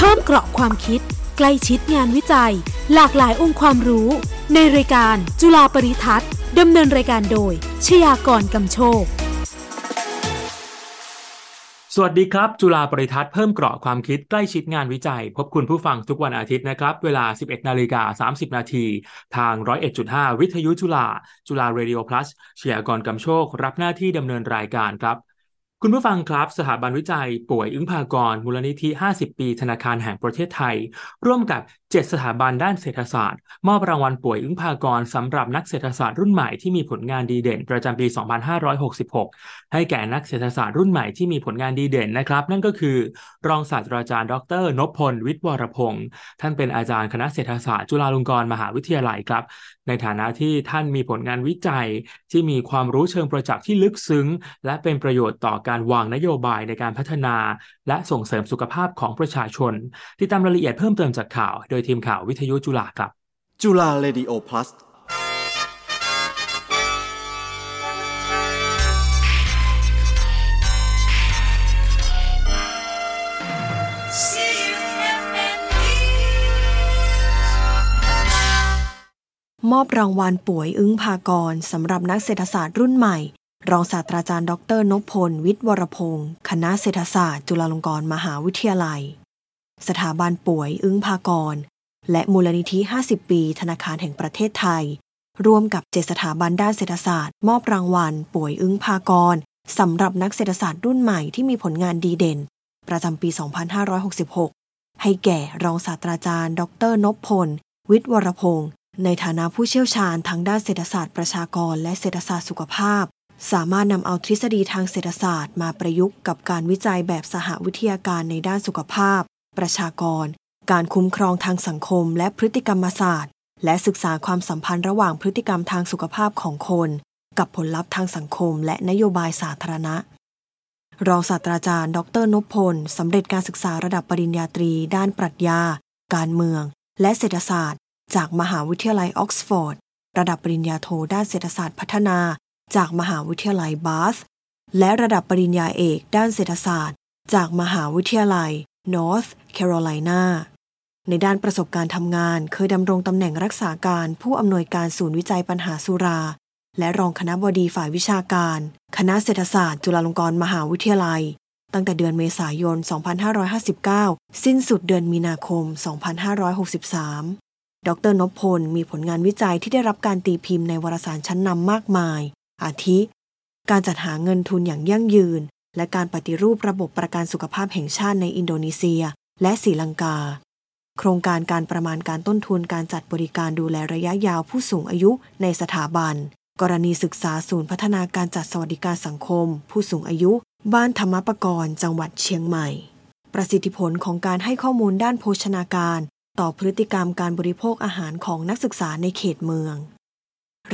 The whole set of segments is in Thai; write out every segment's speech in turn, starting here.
เพิ่มเกราะความคิด ใกล้ชิดงานวิจัย หลากหลายองค์ความรู้ ในรายการจุฬาปริทัศน์ดำเนินรายการโดย ชยากรกำโชค สวัสดีครับ จุฬาปริทัศน์เพิ่มเกราะความคิดใกล้ชิดงานวิจัย พบคุณผู้ฟังทุกวันอาทิตย์นะครับ เวลา 11 นาฬิกา 30 นาทีทาง 101.5 วิทยุจุฬาจุฬาเรดิโอพลัสเชียร์กรกำโชค รับหน้าที่ดำเนินรายการครับ คุณผู้ฟังครับ สถาบันวิจัยป่วยอึ้งพากร มูลนิธิ 50 ปีธนาคารแห่งประเทศไทย ร่วมกับ7 สถาบันด้านเศรษฐศาสตร์ มอบรางวัลป่วยอึ้งพากรสำหรับนักเศรษฐศาสตร์รุ่นใหม่ที่มีผลงานดีเด่น ประจำปี 2566 ให้แก่นักเศรษฐศาสตร์รุ่นใหม่ที่มีผลงานดีเด่นนะครับ นั่นก็คือ รองศาสตราจารย์ ดรนพพล วิทย์วรพงศ์ท่านเป็นอาจารย์คณะเศรษฐศาสตร์จุฬาลงกรณ์มหาวิทยาลัยครับ ในฐานะที่ท่านมีผลงานวิจัย ที่มีความรู้เชิงประจักษ์ที่ลึกซึ้ง และเป็นประโยชน์ต่อการวางนโยบายในการพัฒนา และส่งเสริมสุขภาพของประชาชน ติดตามรายละเอียดเพิ่มเติมจากข่าวโดยทีมข่าววิทยุจุฬาครับ จุฬาเรดิโอพลัสมอบรางวัลป่วยอึ้งพากรสำหรับนักเศรษฐศาสตร์รุ่นใหม่ รองศาสตราจารย์ ดรนพพล วิทย์วรพงศ์คณะเศรษฐศาสตร์ จุฬาลงกรณ์มหาวิทยาลัย สถาบันป่วยอึ้งพากร และมูลนิธิ 50 ปี ธนาคารแห่งประเทศไทย ร่วมกับเจสถาบันด้านเศรษฐศาสตร์ มอบรางวัล ป่วยอึ้งพากรสำหรับนักเศรษฐศาสตร์รุ่นใหม่ที่มีผลงานดีเด่น ประจำปี 2566 ให้แก่รองศาสตราจารย์ ดรนพพล วิทย์วรพงศ์ในฐานะผู้เชี่ยวชาญทางด้านเศรษฐศาสตร์ประชากร และเศรษฐศาสตร์สุขภาพ สามารถนำเอาทฤษฎีทางเศรษฐศาสตร์มาประยุกต์กับการวิจัยแบบสหวิทยาการในด้านสุขภาพ ประชากร การคุ้มครองทางสังคม และพฤติกรรมศาสตร์ และศึกษาความสัมพันธ์ระหว่างพฤติกรรมทางสุขภาพของคน กับผลลัพธ์ทางสังคม และนโยบายสาธารณะ รองศาสตราจารย์ ดรนพพลสำเร็จการศึกษาระดับปริญญาตรี ด้านปรัชญา การเมือง และเศรษฐศาสตร์ จากมหาวิทยาลัยออกซฟอร์ดระดับปริญญาโทด้านเศรษฐศาสตร์พัฒนา จากมหาวิทยาลัยบาธและระดับปริญญาเอกด้านเศรษฐศาสตร์ จากมหาวิทยาลัย North Carolina ในด้านประสบการณ์ทำงาน เคยดำรงตำแหน่งรักษาการผู้อำนวยการศูนย์วิจัยปัญหาสุรา และรองคณะบดีฝ่ายวิชาการ คณะเศรษฐศาสตร์ จุฬาลงกรณ์มหาวิทยาลัย ตั้งแต่เดือนเมษายน 2559 สิ้นสุดเดือนมีนาคม 2563 ดรนพพล มีผลงานวิจัยที่ได้รับการตีพิมพ์ในวารสารชั้นนำมากมาย อาทิ การจัดหาเงินทุนอย่างยั่งยืน และการปฏิรูประบบประกันสุขภาพแห่งชาติในอินโดนีเซีย และศรีลังกา โครงการการประมาณการต้นทุนการจัดบริการดูแลระยะยาวผู้สูงอายุในสถาบัน กรณีศึกษาศูนย์พัฒนาการจัดสวัสดิการสังคม ผู้สูงอายุ บ้านธรรมปกรณ์จังหวัดเชียงใหม่ ประสิทธิผลของการให้ข้อมูลด้านโภชนาการ ต่อพฤติกรรมการบริโภคอาหารของนักศึกษาในเขตเมือง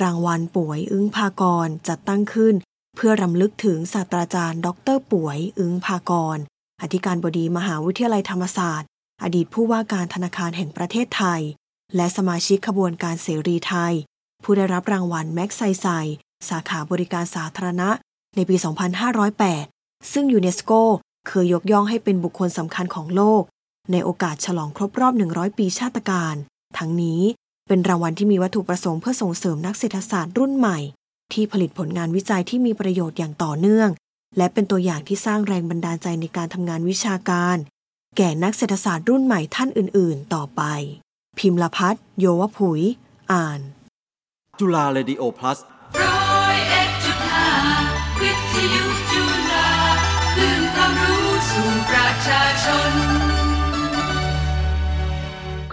รางวัลป่วยอึ้งพากรจัดตั้งขึ้น เพื่อรำลึกถึงศาสตราจารย์ ดร ป่วยอึ้งพากร อธิการบดีมหาวิทยาลัยธรรมศาสตร์ อดีตผู้ว่าการธนาคารแห่งประเทศไทย และสมาชิกขบวนการเสรีไทย ผู้ได้รับรางวัลแม็กไซไซสาขาบริการสาธารณะ ในปี 2508 ซึ่งยูเนสโกเคยยกย่องให้เป็นบุคคลสำคัญของโลก ในโอกาสฉลองครบรอบ 100 ปีชาติการ ทั้งนี้เป็นรางวัลที่มีวัตถุประสงค์เพื่อส่งเสริมนักเศรษฐศาสตร์รุ่นใหม่ ที่ผลิตผลงานวิจัยที่มีประโยชน์อย่างต่อเนื่อง และเป็นตัวอย่างที่สร้างแรงบันดาลใจในการทำงานวิชาการ แก่นักเศรษฐศาสตร์รุ่นใหม่ท่านอื่น ๆ ต่อไป พิมพ์ละพัฒโยวผุย อ่าน จุฬาเรดิโอพลัส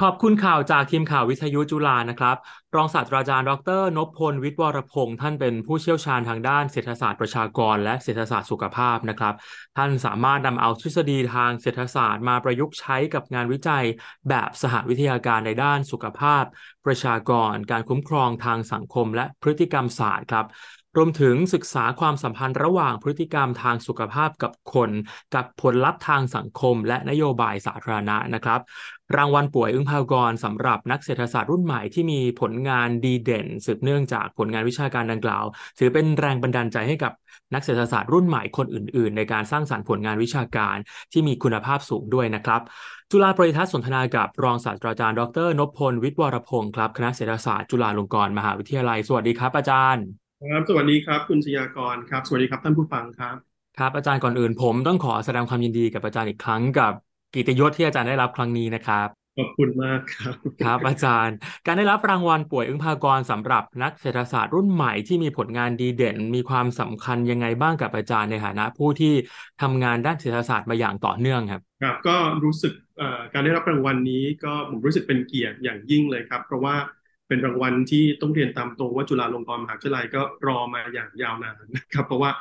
ขอบคุณข่าวจากทีมข่าววิทยุจุฬานะครับ รองศาสตราจารย์ ดรนพพล วิทย์วรพงศ์ท่านเป็นผู้เชี่ยวชาญทางด้านเศรษฐศาสตร์ประชากร และเศรษฐศาสตร์สุขภาพนะครับ ท่านสามารถนำเอาทฤษฎีทางเศรษฐศาสตร์มาประยุกต์ใช้กับงานวิจัย แบบสหวิทยาการในด้านสุขภาพ ประชากร การคุ้มครองทางสังคม และพฤติกรรมศาสตร์ครับ รวมถึงศึกษาความสัมพันธ์ระหว่างพฤติกรรมทางสุขภาพกับคน กับผลลัพธ์ทางสังคม และนโยบายสาธารณะนะครับ รางวัลป่วยอึ้งพากรสำหรับนักเศรษฐศาสตร์รุ่นใหม่ที่มีผลงานดีเด่น สืบเนื่องจากผลงานวิชาการดังกล่าว ถือเป็นแรงบันดาลใจให้กับนักเศรษฐศาสตร์รุ่นใหม่คนอื่น ๆ ในการสร้างสรรค์ผลงานวิชาการที่มีคุณภาพสูงด้วยนะครับจุฬาปริทัศน์สนทนากับรองศาสตราจารย์ดรนพพลวิทย์วรพงศ์ครับคณะเศรษฐศาสตร์จุฬาลงกรณ์มหาวิทยาลัย สวัสดีครับอาจารย์ ครับสวัสดีครับ คุณชยากรครับ สวัสดีครับท่านผู้ฟังครับ ครับอาจารย์ก่อนอื่นผมต้องขอแสดงความยินดีกับอาจารย์อีกครั้งกับเกียรติยศที่อาจารย์ได้รับครั้งนี้นะครับขอบคุณมากครับครับ อาจารย์ การได้รับรางวัลป่วยอึ้งพากรสำหรับนักเศรษฐศาสตร์รุ่นใหม่ที่มีผลงานดีเด่น มีความสำคัญยังไงบ้างกับอาจารย์ในฐานะ ผู้ที่ทำงานด้านเศรษฐศาสตร์มาอย่างต่อเนื่องครับครับ ก็รู้สึกเอ่อการได้รับรางวัลนี้ก็ผมรู้สึกเป็นเกียรติอย่างยิ่งเลยครับ เพราะว่า เป็นรางวัลที่ต้องเรียนตามตรงว่าจุฬาลงกรณ์มหาวิทยาลัยก็รอมาอย่างยาวนานนะครับ เพราะว่า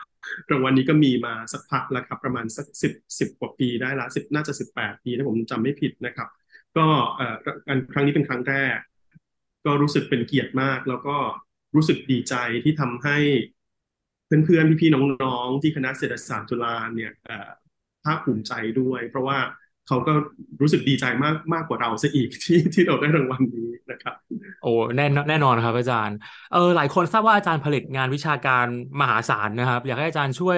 รางวัลนี้ก็มีมาสักพักแล้วครับ ประมาณสักสิบสิบกว่าปีได้ละสิบน่าจะสิบแปดปีถ้าผมจำไม่ผิดนะครับ ก็เอ่ออันครั้งนี้เป็นครั้งแรก ก็รู้สึกเป็นเกียรติมาก แล้วก็รู้สึกดีใจที่ทำให้เพื่อนๆพี่ๆน้องๆ ที่คณะเศรษฐศาสตร์จุฬาเนี่ยเอ่อภาคภูมิใจด้วย เพราะว่า เขาก็รู้สึกดีใจมากมากกว่าเราซะอีกที่ที่เราได้รางวัลนี้นะครับ โอ้แน่นแน่นอนครับ อาจารย์เออหลายคนทราบว่าอาจารย์ผลิตงานวิชาการมหาศาลนะครับ อยากให้อาจารย์ช่วย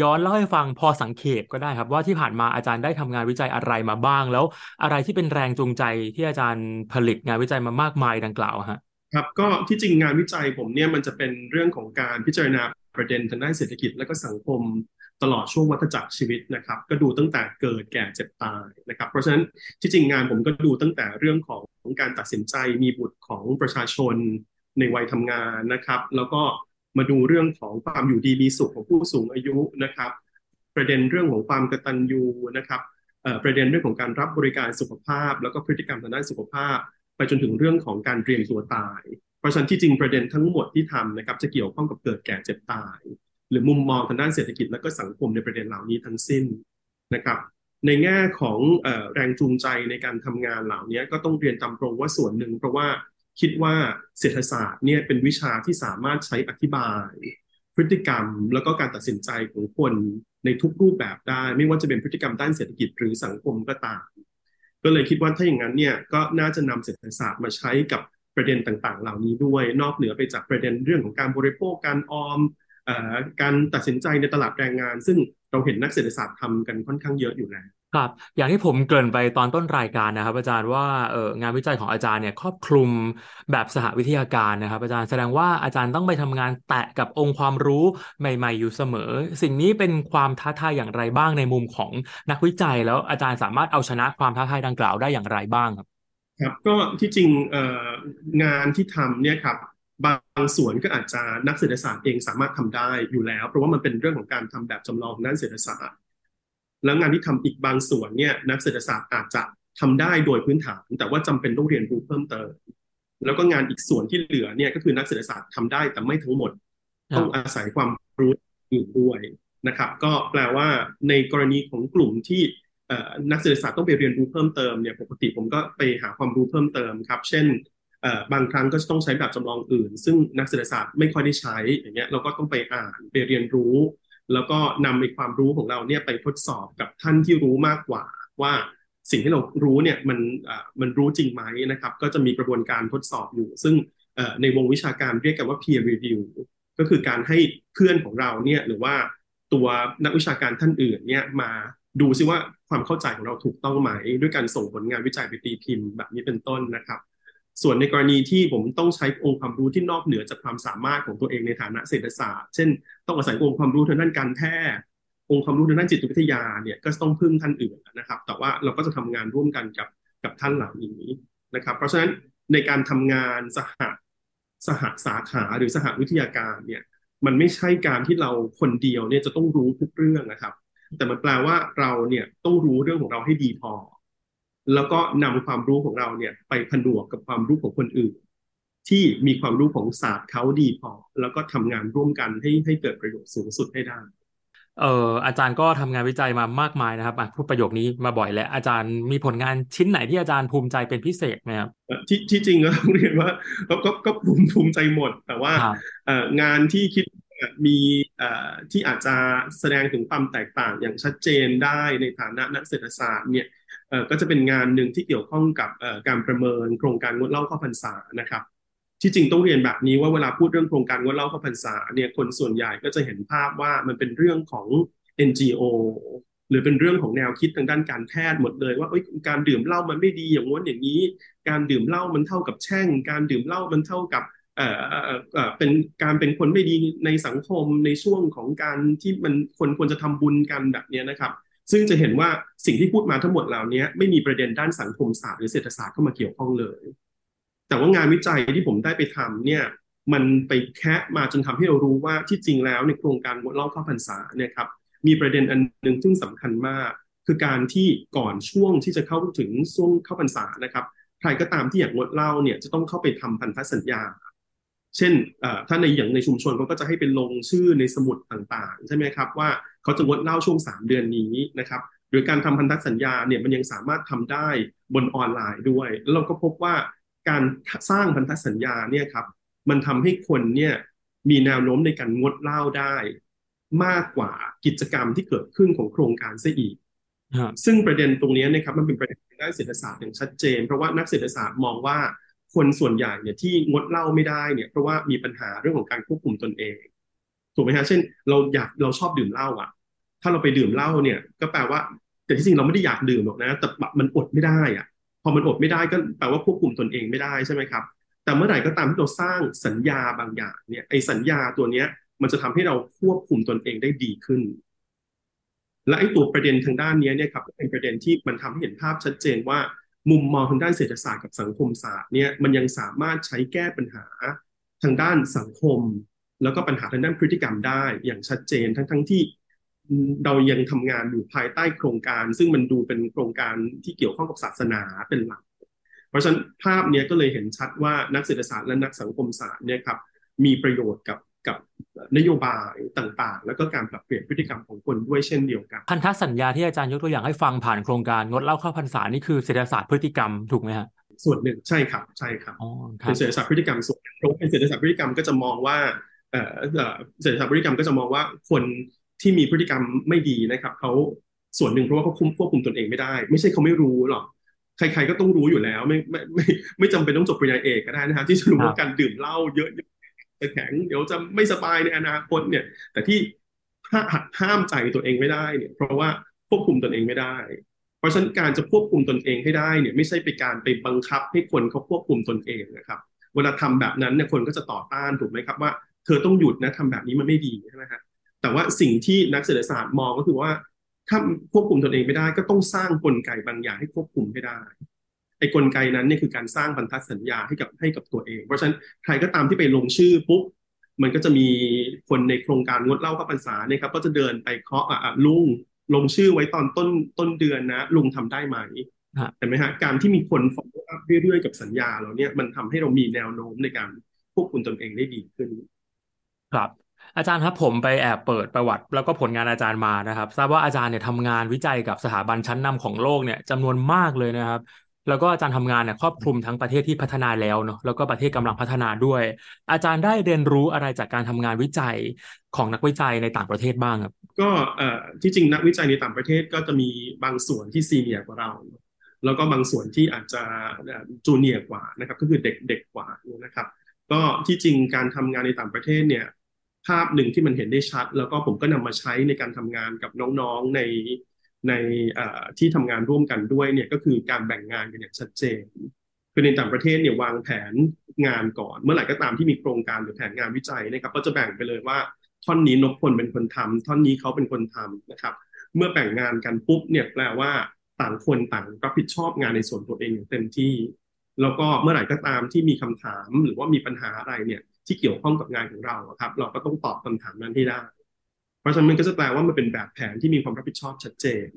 ย้อนเล่าให้ฟังพอสังเขปก็ได้ครับ ว่าที่ผ่านมาอาจารย์ได้ทำงานวิจัยอะไรมาบ้าง แล้วอะไรที่เป็นแรงจูงใจที่อาจารย์ผลิตงานวิจัยมามากมายดังกล่าวฮะครับก็ที่จริงงานวิจัยผมเนี่ยมันจะเป็นเรื่องของการพิจารณาประเด็นทางด้านเศรษฐกิจและก็สังคม ตลอดช่วงวัฏจักรชีวิตนะครับ ก็ดูตั้งแต่เกิดแก่เจ็บตายนะครับ เพราะฉะนั้นที่จริงงานผมก็ดูตั้งแต่เรื่องของการตัดสินใจมีบุตรของประชาชนในวัยทำงานนะครับ แล้วก็มาดูเรื่องของความอยู่ดีมีสุขของผู้สูงอายุนะครับ ประเด็นเรื่องของความกตัญญูนะครับประเด็นเรื่องของการรับบริการสุขภาพ แล้วก็พฤติกรรมทางด้านสุขภาพ ไปจนถึงเรื่องของการเตรียมตัวตาย เพราะฉะนั้นที่จริงประเด็นทั้งหมดที่ทำนะครับจะเกี่ยวข้องกับเกิดแก่เจ็บตาย หรือมุมมองทางด้านเศรษฐกิจและก็สังคมในประเด็นเหล่านี้ทั้งสิ้นนะครับ ในแง่ของอแรงจูงใจในการทำงานเหล่านี้ก็ต้องเรียนตามตรงว่าส่วนหนึ่ง เพราะว่าคิดว่าเศรษฐศาสตร์เนี่ยเป็นวิชาที่สามารถใช้อธิบาย พฤติกรรมแล้วก็การตัดสินใจของคนในทุกรูปแบบได้ ไม่ว่าจะเป็นพฤติกรรมด้านเศรษฐกิจหรือสังคมก็ตาม ก็เลยคิดว่าถ้าอย่างนั้นเนี่ยก็น่าจะนำเศรษฐศาสตร์มาใช้กับประเด็นต่างๆ เหล่านี้ด้วย นอกเหนือไปจากประเด็นเรื่องของการบริโภคการออม การตัดสินใจในตลาดแรงงาน ซึ่งเราเห็นนักเศรษฐศาสตร์ทำกันค่อนข้างเยอะอยู่แล้วครับอย่างที่ผมเกริ่นไปตอนต้นรายการนะครับ อาจารย์ว่าเอองานวิจัยของอาจารย์เนี่ยครอบคลุมแบบสหวิทยาการนะครับ อาจารย์แสดงว่าอาจารย์ต้องไปทำงานแตะกับองค์ความรู้ใหม่ ๆ อยู่เสมอ สิ่งนี้เป็นความท้าทายอย่างไรบ้างในมุมของนักวิจัย แล้วอาจารย์สามารถเอาชนะความท้าทายดังกล่าวได้อย่างไรบ้างครับ ครับก็ที่จริงเอ่องานที่ทำเนี่ยครับ บางส่วนก็อาจจะนักเศรษฐศาสตร์เองสามารถทำได้อยู่แล้ว เพราะว่ามันเป็นเรื่องของการทำแบบจำลองด้านเศรษฐศาสตร์ แล้วงานที่ทำอีกบางส่วนเนี่ยนักเศรษฐศาสตร์อาจจะทำได้โดยพื้นฐาน แต่ว่าจำเป็นต้องเรียนรู้เพิ่มเติม แล้วก็งานอีกส่วนที่เหลือเนี่ยก็คือนักเศรษฐศาสตร์ทำได้แต่ไม่ทั้งหมดครับต้องอาศัยความรู้อื่นด้วยนะครับ ก็แปลว่าในกรณีของกลุ่มที่เอ่อนักเศรษฐศาสตร์ต้องไปเรียนรู้เพิ่มเติมเนี่ยปกติผมก็ไปหาความรู้เพิ่มเติมครับ เช่นเอ่อ บางครั้งก็จะต้องใช้แบบจำลองอื่น ซึ่งนักเศรษฐศาสตร์ไม่ค่อยได้ใช้อย่างเงี้ยเราก็ต้องไปอ่านไปเรียนรู้ แล้วก็นำไอ้ความรู้ของเราเนี่ยไปทดสอบกับท่านที่รู้มากกว่าว่าสิ่งที่เรารู้เนี่ยมันมันรู้จริงไหมนะครับ ก็จะมีกระบวนการทดสอบอยู่ ซึ่งในวงวิชาการเรียกกันว่า peer review ก็คือการให้เพื่อนของเราเนี่ยหรือว่าตัวนักวิชาการท่านอื่นเนี่ยมาดูซิว่าความเข้าใจของเราถูกต้องไหม ด้วยการส่งผลงานวิจัยไปตีพิมพ์แบบนี้เป็นต้นนะครับ ส่วนในกรณีที่ผมต้องใช้องค์ความรู้ที่นอกเหนือจากความสามารถของตัวเองในฐานะเศรษฐศาสตร์ เช่น ต้องอาศัยองค์ความรู้ทางด้านการแพทย์องค์ความรู้ทางด้านจิตวิทยาเนี่ยก็ต้องพึ่งท่านอื่นนะครับ แต่ว่าเราก็จะทำงานร่วมกันกับกับท่านเหล่านี้นะครับ เพราะฉะนั้นในการทำงานสหสหสาขาหรือสหวิทยาการเนี่ยมันไม่ใช่การที่เราคนเดียวเนี่ยจะต้องรู้ทุกเรื่องนะครับ แต่มันแปลว่าเราเนี่ยต้องรู้เรื่องของเราให้ดีพอ แล้วก็นำความรู้ของเราเนี่ยไปผนวกกับความรู้ของคนอื่น ที่มีความรู้ของศาสตร์เขาดีพอ แล้วก็ทำงานร่วมกันให้ให้เกิดประโยชน์สูงสุดให้ได้เอ่ออาจารย์ก็ทำงานวิจัยมามากมายนะครับอะพูดประโยคนี้มาบ่อยแล้วอาจารย์มีผลงานชิ้นไหนที่อาจารย์ภูมิใจเป็นพิเศษไหมครับเอ่อที่ที่จริงก็ต้องเรียนว่าก็ก็ก็ภูมิภูมิใจหมด แต่ว่าครับเอ่องานที่คิดว่ามีที่อาจจะแสดงถึงความแตกต่างอย่างชัดเจนได้ในฐานะนักเศรษฐศาสตร์เนี่ย ก็จะเป็นงานหนึ่งที่เกี่ยวข้องกับการประเมินโครงการงดเหล้าเข้าพรรษานะครับที่จริงต้องเรียนแบบนี้ว่าเวลาพูดเรื่องโครงการงดเหล้าเข้าพรรษาเนี่ยคนส่วนใหญ่ก็จะเห็นภาพว่ามันเป็นเรื่องของ NGO หรือเป็นเรื่องของแนวคิดทางด้านการแพทย์หมดเลย ว่าการดื่มเหล้ามันไม่ดีอย่างง้นอย่างนี้ การดื่มเหล้ามันเท่ากับแช่ง การดื่มเหล้ามันเท่ากับเอ่อเอ่อเป็นการเป็นคนไม่ดีในสังคมในช่วงของการที่มันคนควรจะทำบุญกันแบบนี้นะครับ ซึ่งจะเห็นว่าสิ่งที่พูดมาทั้งหมดเหล่านี้ไม่มีประเด็นด้านสังคมศาสตร์หรือเศรษฐศาสตร์เข้ามาเกี่ยวข้องเลย แต่ว่างานวิจัยที่ผมได้ไปทำเนี่ยมันไปแคะมาจนทำให้เรารู้ว่าที่จริงแล้วในโครงการงดเล้าเข้าพรรษาเนี่ยครับมีประเด็นอันหนึ่งซึ่งสำคัญมาก คือการที่ก่อนช่วงที่จะเข้าถึงช่วงเข้าพรรษานะครับใครก็ตามที่อยากงดเหล้าเนี่ยจะต้องเข้าไปทำพันธสัญญา เช่นถ้าในอย่างในชุมชนเขาก็จะให้เป็นลงชื่อในสมุดต่างๆ ใช่ไหมครับว่า เขาจะงดเหล้าช่วง 3 เดือนนี้นะครับหรือการทำพันธสัญญาเนี่ยมันยังสามารถทำได้บนออนไลน์ด้วย แล้วเราก็พบว่าการสร้างพันธสัญญาเนี่ยครับมันทำให้คนเนี่ยมีแนวโน้มในการงดเหล้าได้ มากกว่ากิจกรรมที่เกิดขึ้นของโครงการซะอีกซึ่งประเด็นตรงนี้นะครับมันเป็นประเด็นด้านเศรษฐศาสตร์อย่างชัดเจน เพราะว่านักเศรษฐศาสตร์มองว่าคนส่วนใหญ่เนี่ยที่งดเหล้าไม่ได้เนี่ยเพราะว่ามีปัญหาเรื่องของการควบคุมตนเอง ถูกไหมฮะเช่นเราอยากเราชอบดื่มเหล้าอะ ถ้าเราไปดื่มเหล้าเนี่ย ก็แปลว่า แต่ที่จริงเราไม่ได้อยากดื่มหรอกนะ แต่มันอดไม่ได้อะ พอมันอดไม่ได้ก็แปลว่าควบคุมตนเองไม่ได้ใช่ไหมครับ แต่เมื่อไหร่ก็ตามที่เราสร้างสัญญาบางอย่างเนี่ยไอ้สัญญาตัวเนี้ย มันจะทำให้เราควบคุมตนเองได้ดีขึ้น และไอ้ตัวประเด็นทางด้านนี้เนี่ยครับเป็นประเด็นที่มันทำให้เห็นภาพชัดเจนว่ามุมมองทางด้านเศรษฐศาสตร์กับสังคมศาสตร์เนี่ยมันยังสามารถใช้แก้ปัญหาทางด้านสังคม แล้วก็ปัญหาทางด้านพฤติกรรมได้อย่างชัดเจนทั้งทั้งที่เรายังทำงานอยู่ภายใต้โครงการ ซึ่งมันดูเป็นโครงการที่เกี่ยวข้องกับศาสนาเป็นหลัก เพราะฉะนั้นภาพนี้ก็เลยเห็นชัดว่านักเศรษฐศาสตร์และนักสังคมศาสตร์เนี่ยครับมีประโยชน์กับกับนโยบายต่างๆ แล้วก็การปรับเปลี่ยนพฤติกรรมของคนด้วยเช่นเดียวกัน พันธสัญญาที่อาจารย์ยกตัวอย่างให้ฟังผ่านโครงการงดเหล้าเข้าพรรษานี่คือเศรษฐศาสตร์พฤติกรรมถูกไหมฮะส่วนหนึ่งใช่ครับใช่ครับเป็นเศรษฐศาสตร์พฤติกรรมส่วนเพราะเป็นเศรษฐศาสตร์พฤติกรรมก็จะมองว่า เศรษฐศาสตร์พฤติกรรมก็จะมองว่าคนที่มีพฤติกรรมไม่ดีนะครับเขาส่วนหนึ่งเพราะว่าเขาควบคุมตนเองไม่ได้ ไม่ใช่เขาไม่รู้หรอกใครๆก็ต้องรู้อยู่แล้ว ไม่ไม่ไม่ไม่จำเป็นต้องจบปริญญาเอกก็ได้นะฮะที่จะรู้ว่าการดื่มเหล้าเยอะจะแข็งเดี๋ยวจะไม่สบายในอนาคตเนี่ย แต่ที่หักห้ามใจตัวเองไม่ได้เนี่ย เพราะว่าควบคุมตนเองไม่ได้ เพราะฉะนั้นการจะควบคุมตนเองให้ได้เนี่ยไม่ใช่ไปการไปบังคับให้คนเขาควบคุมตนเองนะครับ เวลาทำแบบนั้นเนี่ยคนก็จะต่อต้านถูกไหมครับว่า เธอต้องหยุดนะทำแบบนี้มันไม่ดีใช่ไหมฮะแต่ว่าสิ่งที่นักเศรษฐศาสตร์มองก็คือว่า ถ้าควบคุมตนเองไม่ได้ ก็ต้องสร้างกลไกบางอย่างให้ควบคุมให้ได้ไอ้กลไกนั้นเนี่ยคือการสร้างพันธสัญญาให้กับให้กับตัวเอง เพราะฉะนั้นใครก็ตามที่ไปลงชื่อปุ๊บมันก็จะมีคนในโครงการงดเล่าข้าพรรษาเนี่ยครับ ก็จะเดินไปเคาะอะลุงลงชื่อไว้ตอนต้นต้นเดือนนะ ลุงทำได้ไหมเห็นไหมฮะการที่มีคนฟอลโล่อัพเรื่อยๆกับสัญญาเราเนี่ยมันทำให้เรามีแนวโน้มในการควบคุมตนเองได้ดีขึ้น ครับ อาจารย์ครับผมไปแอบเปิดประวัติ แล้วก็ผลงานอาจารย์มานะครับ ทราบว่าอาจารย์เนี่ยทำงานวิจัยกับสถาบันชั้นนำของโลกเนี่ยจำนวนมากเลยนะครับ แล้วก็อาจารย์ทำงานเนี่ยครอบคลุมทั้งประเทศที่พัฒนาแล้วเนาะแล้วก็ประเทศกำลังพัฒนาด้วย อาจารย์ได้เรียนรู้อะไรจากการทำงานวิจัยของนักวิจัยในต่างประเทศบ้างครับก็เอ่อที่จริงนักวิจัยในต่างประเทศก็จะมีบางส่วนที่ซีเนียร์กว่าเราแล้วก็บางส่วนที่อาจจะจูเนียร์กว่านะครับก็คือเด็กเด็กกว่านะครับ ก็ที่จริงการทำงานในต่างประเทศเนี่ย ภาพหนึ่งที่มันเห็นได้ชัด แล้วก็ผมก็นำมาใช้ในการทำงานกับน้องๆในในที่ทำงานร่วมกันด้วยเนี่ยก็คือการแบ่งงานกันอย่างชัดเจนคือในต่างประเทศเนี่ยวางแผนงานก่อน เมื่อไหร่ก็ตามที่มีโครงการหรือแผนงานวิจัยนะครับก็จะแบ่งไปเลยว่าท่อนนี้นกพลเป็นคนทำท่อนนี้เขาเป็นคนทำนะครับ เมื่อแบ่งงานกันปุ๊บเนี่ยแปลว่าต่างคนต่างรับผิดชอบงานในส่วนตัวเองอย่างเต็มที่ แล้วก็เมื่อไหร่ก็ตามที่มีคำถามหรือว่ามีปัญหาอะไรเนี่ย ที่เกี่ยวข้องกับงานของเราครับ เราก็ต้องตอบคำถามนั้นให้ได้ เพราะฉะนั้นมันก็จะแปลว่ามันเป็นแบบแผนที่มีความรับผิดชอบชัดเจน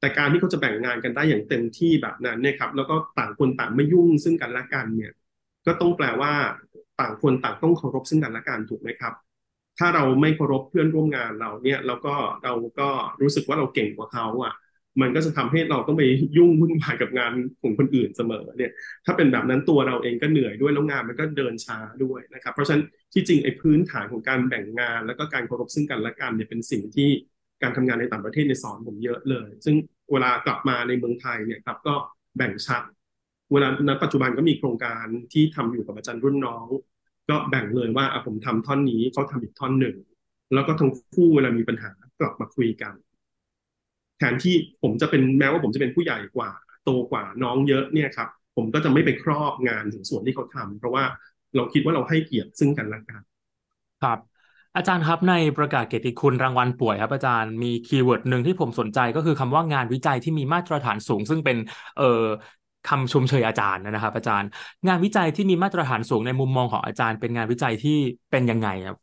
แต่การที่เขาจะแบ่งงานกันได้อย่างเต็มที่แบบนั้นเนี่ยครับ แล้วก็ต่างคนต่างไม่ยุ่งซึ่งกันและกันเนี่ย ก็ต้องแปลว่าต่างคนต่างต้องเคารพซึ่งกันและกันถูกไหมครับ ถ้าเราไม่เคารพเพื่อนร่วมงานเราเนี่ยแล้วก็เราก็รู้สึกว่าเราเก่งกว่าเขาอะ มันก็จะทำให้เราต้องไปยุ่งวุ่นวายกับงานของคนอื่นเสมอเนี่ย ถ้าเป็นแบบนั้นตัวเราเองก็เหนื่อยด้วยแล้วงานมันก็เดินช้าด้วยนะครับ เพราะฉะนั้นที่จริงไอ้พื้นฐานของการแบ่งงาน แล้วก็การเคารพซึ่งกันและกันเนี่ยเป็นสิ่งที่การทำงานในต่างประเทศในสอนผมเยอะเลย ซึ่งเวลากลับมาในเมืองไทยเนี่ยครับก็แบ่งชัด เวลาณปัจจุบันก็มีโครงการที่ทำอยู่กับอาจารย์รุ่นน้อง ก็แบ่งเลยว่าผมทำท่อนนี้เขาทำอีกท่อนหนึ่งแล้วก็ทั้งคู่เวลามีปัญหากลับมาคุยกัน แทนที่ผมจะเป็นแม้ว่าผมจะเป็นผู้ใหญ่กว่า โตกว่าน้องเยอะเนี่ยครับผมก็จะไม่ไปครอบงานถึงส่วนที่เขาทำเพราะว่าเราคิดว่าเราให้เกียรติซึ่งกันและกันครับ อาจารย์ครับในประกาศเกียรติคุณรางวัลป่วยครับอาจารย์มีคีย์เวิร์ดหนึ่งที่ผมสนใจก็คือคำว่างานวิจัยที่มีมาตรฐานสูง ซึ่งเป็นเอ่อคำชมเชยอาจารย์นะครับ อาจารย์ งานวิจัยที่มีมาตรฐานสูงในมุมมองของอาจารย์ เป็นงานวิจัยที่เป็นยังไงครับ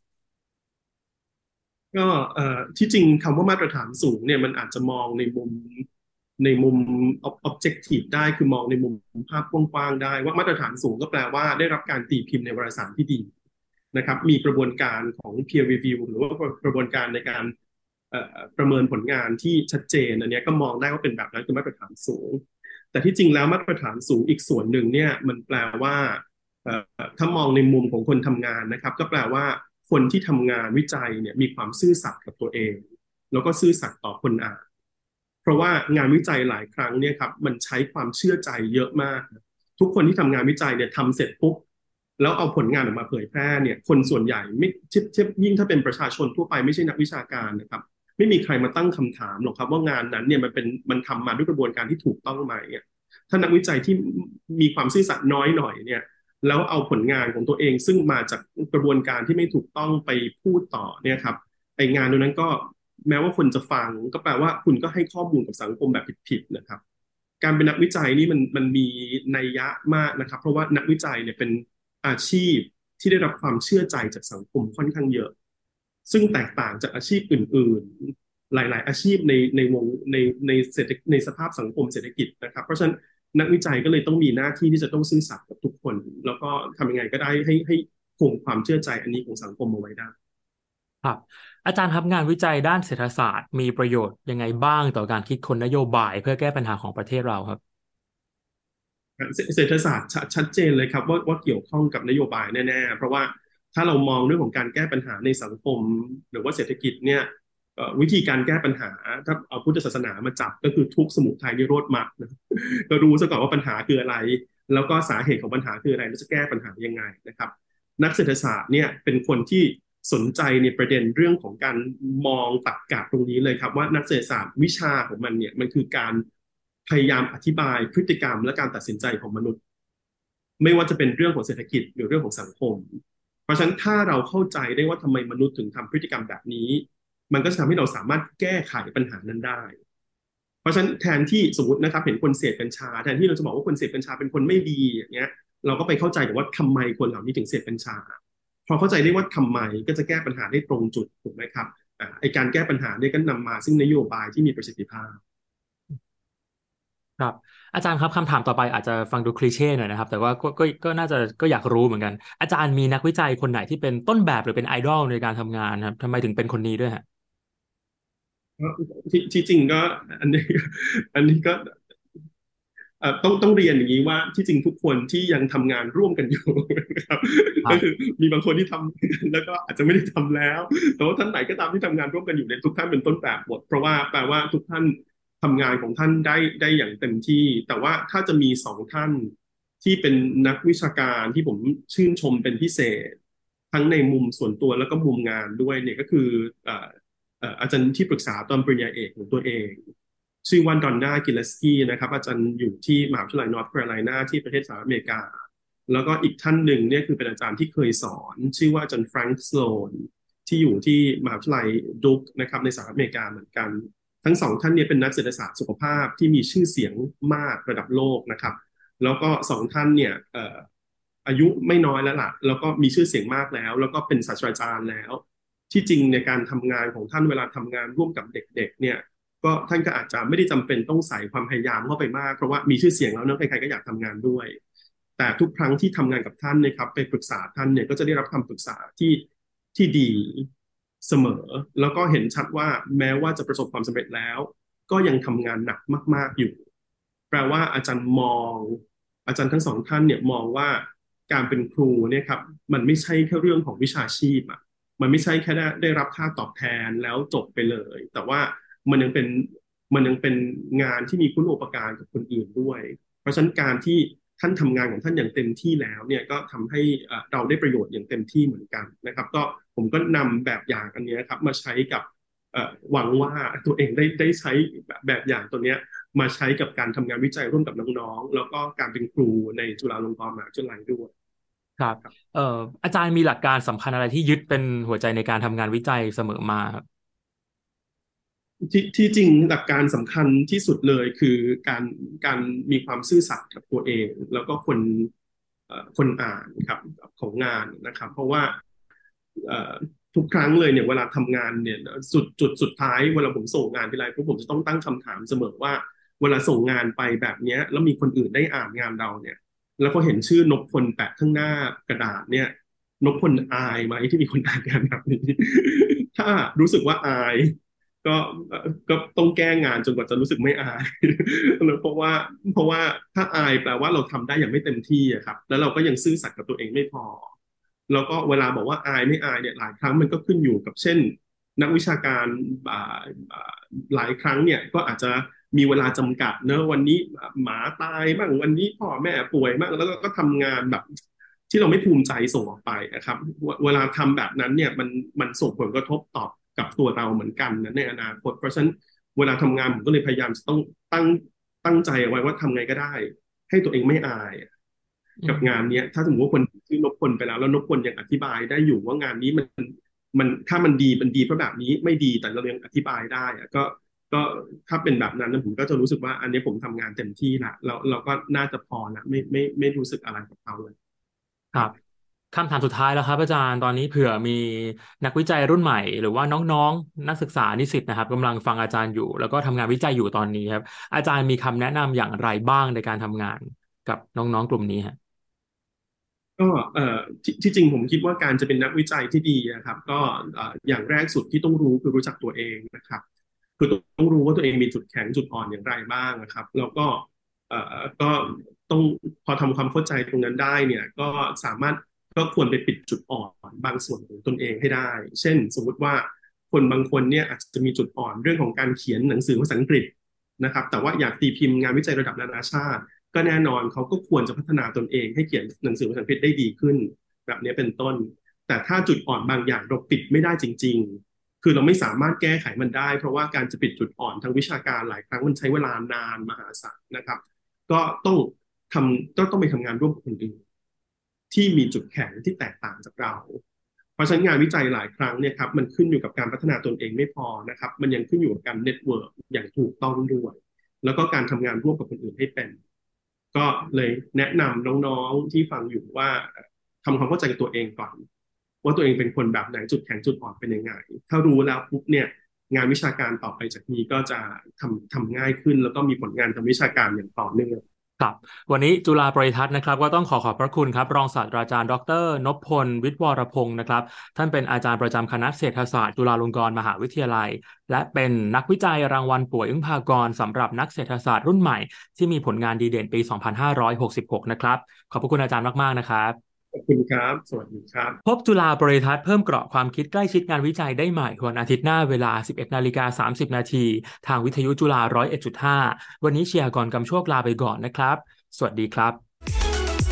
ก็เอ่อที่จริงคำว่ามาตรฐานสูงเนี่ยมันอาจจะมองในมุมในมุม objective ได้คือมองในมุมภาพกว้างๆได้ ว่ามาตรฐานสูงก็แปลว่าได้รับการตีพิมพ์ในวารสารที่ดีนะครับ มีกระบวนการของ peer review หรือว่ากระบวนการในการประเมินผลงานที่ชัดเจนอันนี้ก็มองได้ว่าเป็นแบบนั้นคือมาตรฐานสูง แต่ที่จริงแล้วมาตรฐานสูงอีกส่วนหนึ่งเนี่ยมันแปลว่าถ้ามองในมุมของคนทำงานนะครับ ก็แปลว่า คนที่ทำงานวิจัยเนี่ยมีความซื่อสัตย์กับตัวเอง แล้วก็ซื่อสัตย์ต่อคนอ่าน เพราะว่างานวิจัยหลายครั้งเนี่ยครับมันใช้ความเชื่อใจเยอะมาก ทุกคนที่ทำงานวิจัยเนี่ยทำเสร็จปุ๊บแล้วเอาผลงานออกมาเผยแพร่เนี่ยคนส่วนใหญ่ไม่เทียบยิ่งถ้าเป็นประชาชนทั่วไปไม่ใช่นักวิชาการนะครับไม่มีใครมาตั้งคำถามหรอกครับ ว่างานนั้นเนี่ยมันเป็นมันทำมาด้วยกระบวนการที่ถูกต้องไหมเนี่ยถ้านักวิจัยที่มีความซื่อสัตย์น้อยหน่อยเนี่ย แล้วเอาผลงานของตัวเองซึ่งมาจากกระบวนการที่ไม่ถูกต้องไปพูดต่อเนี่ยครับไองานตรงนั้นก็แม้ว่าคนจะฟังก็แปลว่าคุณก็ให้ข้อมูลกับสังคมแบบผิดๆนะครับ การเป็นนักวิจัยนี่มันมันมีนัยยะมากนะครับ เพราะว่านักวิจัยเนี่ยเป็นอาชีพที่ได้รับความเชื่อใจจากสังคมค่อนข้างเยอะ ซึ่งแตกต่างจากอาชีพอื่น ๆ หลาย ๆ อาชีพในในวงในในเศรษฐในสภาพสังคมเศรษฐกิจนะครับ เพราะฉะนั้น นักวิจัยก็เลยต้องมีหน้าที่ที่จะต้องซื่อสัตย์กับทุกคน แล้วก็ทำยังไงก็ได้ให้ให้คงความเชื่อใจอันนี้ของสังคมเอาไว้ได้ครับอาจารย์ครับงานวิจัยด้านเศรษฐศาสตร์ มีประโยชน์ยังไงบ้างต่อการคิดคนนโยบายเพื่อแก้ปัญหาของประเทศเราครับเศรษฐศาสตร์ชัดเจนเลยครับว่าว่าเกี่ยวข้องกับนโยบายแน่ ๆ เพราะว่าถ้าเรามองเรื่องของการแก้ปัญหาในสังคม หรือว่าเศรษฐกิจเนี่ย วิธีการแก้ปัญหา ถ้าเอาพุทธศาสนามาจับก็คือทุกสมุทัยนิโรธมรรคนะก็รู้ซะก่อนว่าปัญหาคืออะไร แล้วก็สาเหตุของปัญหาคืออะไรแล้วจะแก้ปัญหายังไงนะครับ นักเศรษฐศาสตร์เนี่ยเป็นคนที่สนใจในประเด็นเรื่องของการมองตักกะตรงนี้เลยครับว่านักเศรษฐศาสตร์วิชาของมันเนี่ยมันคือการพยายามอธิบายพฤติกรรมและการตัดสินใจของมนุษย์ ไม่ว่าจะเป็นเรื่องของเศรษฐกิจหรือเรื่องของสังคม เพราะฉะนั้นถ้าเราเข้าใจได้ว่าทำไมมนุษย์ถึงทำพฤติกรรมแบบนี้ มันก็จะทำให้เราสามารถแก้ไขปัญหานั้นได้ เพราะฉะนั้นแทนที่สมมตินะครับ เห็นคนเสพกัญชา แทนที่เราจะบอกว่าคนเสพกัญชาเป็นคนไม่ดีอย่างเงี้ย เราก็ไปเข้าใจกับว่าทำไมคนเหล่านี้ถึงเสพกัญชา พอเข้าใจได้ว่าทำไมก็จะแก้ปัญหาได้ตรงจุดถูกไหมครับอ่าไอการแก้ปัญหาเนี่ยก็นำมาซึ่งนโยบายที่มีประสิทธิภาพครับอาจารย์ครับคำถามต่อไปอาจจะฟังดูคลีเช่หน่อยนะครับ แต่ว่าก็ก็ก็น่าจะก็อยากรู้เหมือนกัน อาจารย์มีนักวิจัยคนไหนที่เป็นต้นแบบหรือเป็นไอดอลในการทำงานครับทำไมถึงเป็นคนนี้ด้วยฮะ ที่ที่จริงก็ อันนี้ อันนี้ก็ต้องต้องเรียนอย่างนี้ว่าที่จริงทุกคนที่ยังทำงานร่วมกันอยู่นะครับก็คือมีบางคนที่ทำแล้วก็อาจจะไม่ได้ทำแล้วแต่ว่าท่านไหนก็ตามที่ทำงานร่วมกันอยู่เนี่ยทุกท่านเป็นต้นแบบหมดเพราะว่าแปลว่าทุกท่านทำงานของท่านได้ได้อย่างเต็มที่ แต่ว่าถ้าจะมีสองท่านที่เป็นนักวิชาการที่ผมชื่นชมเป็นพิเศษ ทั้งในมุมส่วนตัวแล้วก็มุมงานด้วยเนี่ยก็คือ อาจารย์ที่ปรึกษาตอนปริญญาเอกของตัวเอง ชื่อว่า Donna Gilleskie นะครับ อาจารย์อยู่ที่มหาวิทยาลัยนอร์ทแคโรไลนาที่ประเทศสหรัฐอเมริกา แล้วก็อีกท่านหนึ่งเนี่ยคือเป็นอาจารย์ที่เคยสอน ชื่อว่าอาจารย์แฟรงค์สโลนที่อยู่ที่มหาวิทยาลัยดุกนะครับในสหรัฐอเมริกาเหมือนกัน ทั้งสองท่านเนี่ยเป็นนักเศรษฐศาสตร์สุขภาพที่มีชื่อเสียงมากระดับโลกนะครับ แล้วก็สองท่านเนี่ยอายุไม่น้อยแล้วล่ะ แล้วก็มีชื่อเสียงมากแล้ว แล้วก็เป็นศาสตราจารย์แล้ว ที่จริงในการทำงานของท่านเวลาทำงานร่วมกับเด็ก ๆ เนี่ย ก็ท่านก็อาจจะไม่ได้จำเป็นต้องใส่ความพยายามเข้าไปมากเพราะว่ามีชื่อเสียงแล้วเนอะใครๆก็อยากทำงานด้วย แต่ทุกครั้งที่ทำงานกับท่านนี่ยครับ ไปปรึกษาท่านเนี่ยก็จะได้รับคำปรึกษาที่ที่ดีเสมอ แล้วก็เห็นชัดว่าแม้ว่าจะประสบความสำเร็จแล้ว ก็ยังทำงานหนักมาก ๆอยู่ แปลว่าอาจารย์มอง อาจารย์ทั้งสองท่านเนี่ยมองว่าการเป็นครูเนี่ยครับมันไม่ใช่แค่เรื่องของวิชาชีพอะ มันไม่ใช่แค่ได้ได้รับค่าตอบแทนแล้วจบไปเลย แต่ว่ามันยังเป็นมันยังเป็นงานที่มีคุณอุปการกับคนอื่นด้วย เพราะฉะนั้นการที่ท่านทำงานของท่านอย่างเต็มที่แล้วเนี่ยก็ทำให้เราได้ประโยชน์อย่างเต็มที่เหมือนกันนะครับ ก็ผมก็นำแบบอย่างอันนี้ครับมาใช้กับหวังว่าตัวเองได้ได้ใช้แบบอย่างตัวเนี้ยมาใช้กับการทำงานวิจัยร่วมกับน้องๆแล้วก็การเป็นครูในจุฬาลงกรณ์มหาวิทยาลัยด้วย ครับ เอ่ออาจารย์มีหลักการสำคัญอะไรที่ยึดเป็นหัวใจในการทำงานวิจัยเสมอมาครับที่ที่จริงหลักการสำคัญที่สุดเลยคือการการมีความซื่อสัตย์กับตัวเอง แล้วก็คนคนอ่านครับของงานนะครับ เพราะว่าทุกครั้งเลยเนี่ยเวลาทำงานเนี่ยสุดจุดสุดท้ายเวลาผมส่งงานทีไรพวกผมจะต้องตั้งคำถามเสมอว่า เวลาส่งงานไปแบบเนี้ยแล้วมีคนอื่นได้อ่านงานเราเนี่ย แล้วก็เห็นชื่อนพพลแปะข้างหน้ากระดาษเนี่ยนพพลอายไหมที่มีคนอ่านงานแบบนี้ ถ้ารู้สึกว่าอาย ก็ก็ต้องแก้งานจนกว่าจะรู้สึกไม่อายเพราะว่าเพราะว่าถ้าอายแปลว่าเราทำได้อย่างไม่เต็มที่ครับ แล้วเราก็ยังซื่อสัตย์กับตัวเองไม่พอ แล้วก็เวลาบอกว่าอายไม่อายเนี่ยหลายครั้งมันก็ขึ้นอยู่กับเช่น นักวิชาการหลายครั้งเนี่ยก็อาจจะ มีเวลาจำกัดเนอะวันนี้หมาตายบ้างวันนี้พ่อแม่ป่วยบ้างแล้วก็ทำงานแบบ ที่เราไม่ภูมิใจส่งออกไปนะครับ เวลาทำแบบนั้นเนี่ยมันมันส่งผลกระทบต่อกับตัวเราเหมือนกันนะในอนาคตเพราะฉะนั้นเวลาทำงานผมก็เลยพยายามจะต้องตั้งตั้งใจเอาไว้ว่าทำไงก็ได้ ให้ตัวเองไม่อายกับงานเนี้ย ถ้าสมมติว่าคนที่นบคนไปแล้ว แล้วนบคนยังอธิบายได้อยู่ว่างานนี้มันมันถ้ามันดีมันดีเพราะแบบนี้ไม่ดีแต่เรายังอธิบายได้อะก็ ก็ถ้าเป็นแบบนั้นผมก็จะรู้สึกว่า อันนี้ผมทำงานเต็มที่ละเราเราก็น่าจะพอละไม่ไม่ไม่รู้สึกอะไรกับเขาเลยครับคำถามสุดท้ายแล้วครับ อาจารย์ตอนนี้เผื่อมีนักวิจัยรุ่นใหม่ หรือว่าน้องๆนักศึกษานิสิตนะครับกำลังฟังอาจารย์อยู่ แล้วก็ทำงานวิจัยอยู่ตอนนี้ครับ อาจารย์มีคำแนะนำอย่างไรบ้างในการทำงานกับน้องๆกลุ่มนี้ฮะก็เอ่อที่จริงผมคิดว่าการจะเป็นนักวิจัยที่ดีนะครับ ก็อย่างแรกสุดที่ต้องรู้คือรู้จักตัวเองนะครับ คือต้องรู้ว่าตัวเองมีจุดแข็งจุดอ่อนอย่างไรบ้างนะครับ แล้วก็เอ่อก็ต้องพอทำความเข้าใจตรงนั้นได้เนี่ยก็สามารถก็ควรไปปิดจุดอ่อนบางส่วนของตนเองให้ได้ เช่น สมมุติว่าคนบางคนเนี่ยอาจจะมีจุดอ่อนเรื่องของการเขียนหนังสือภาษาอังกฤษนะครับ แต่ว่าอยากตีพิมพ์งานวิจัยระดับนานาชาติ ก็แน่นอนเขาก็ควรจะพัฒนาตนเองให้เขียนหนังสือภาษาอังกฤษได้ดีขึ้น แบบนี้เป็นต้น แต่ถ้าจุดอ่อนบางอย่างเราปิดไม่ได้จริง ๆ คือเราไม่สามารถแก้ไขมันได้ เพราะว่าการจะปิดจุดอ่อนทางวิชาการหลายครั้งมันใช้เวลานานมหาศาลนะครับ ก็ต้องทำก็ต้องไปทำงานร่วมกับคนอื่นที่มีจุดแข็งที่แตกต่างจากเรา เพราะฉะนั้นงานวิจัยหลายครั้งเนี่ยครับมันขึ้นอยู่กับการพัฒนาตนเองไม่พอนะครับ มันยังขึ้นอยู่กับการ network อย่างถูกต้องด้วย แล้วก็การทำงานร่วมกับคนอื่นให้เป็น ก็เลยแนะนำน้องๆที่ฟังอยู่ว่าทำความเข้าใจกับตัวเองก่อน ว่าตัวเองเป็นคนแบบไหนจุดแข็งจุดอ่อนเป็นยังไง ถ้ารู้แล้วปุ๊บเนี่ยงานวิชาการต่อไปจากนี้ก็จะทำทำง่ายขึ้น แล้วก็มีผลงานทางวิชาการอย่างต่อเนื่องครับวันนี้จุฬาปริทัศน์นะครับ ก็ต้องขอขอบพระคุณครับ รองศาสตราจารย์ดรนพพล วิทวรพงศ์นะครับ ท่านเป็นอาจารย์ประจำคณะเศรษฐศาสตร์จุฬาลงกรณ์มหาวิทยาลัย และเป็นนักวิจัยรางวัลป่วยอึ้งพากรสำหรับนักเศรษฐศาสตร์รุ่นใหม่ ที่มีผลงานดีเด่นปี 2566 นะครับ ขอบพระคุณอาจารย์มาก ๆ นะครับ ขอบคุณครับ สวัสดีครับ พบจุฬาบริทัศน์เพิ่มเกราะความคิดใกล้ชิดงานวิจัยได้ใหม่วันอาทิตย์หน้าเวลา 11นาฬิกา30 นาทีทางวิทยุจุฬา101.5 วันนี้เชียร์ก่อนกำโชคลาไปก่อนนะครับ สวัสดีครับ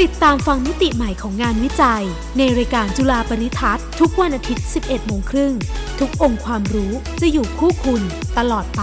ติดตามฟังมิติใหม่ของงานวิจัย ในรายการจุฬาปริทัศน์ทุกวันอาทิตย์ 11โมงครึ่งทุกองค์ความรู้จะอยู่คู่คุณตลอดไป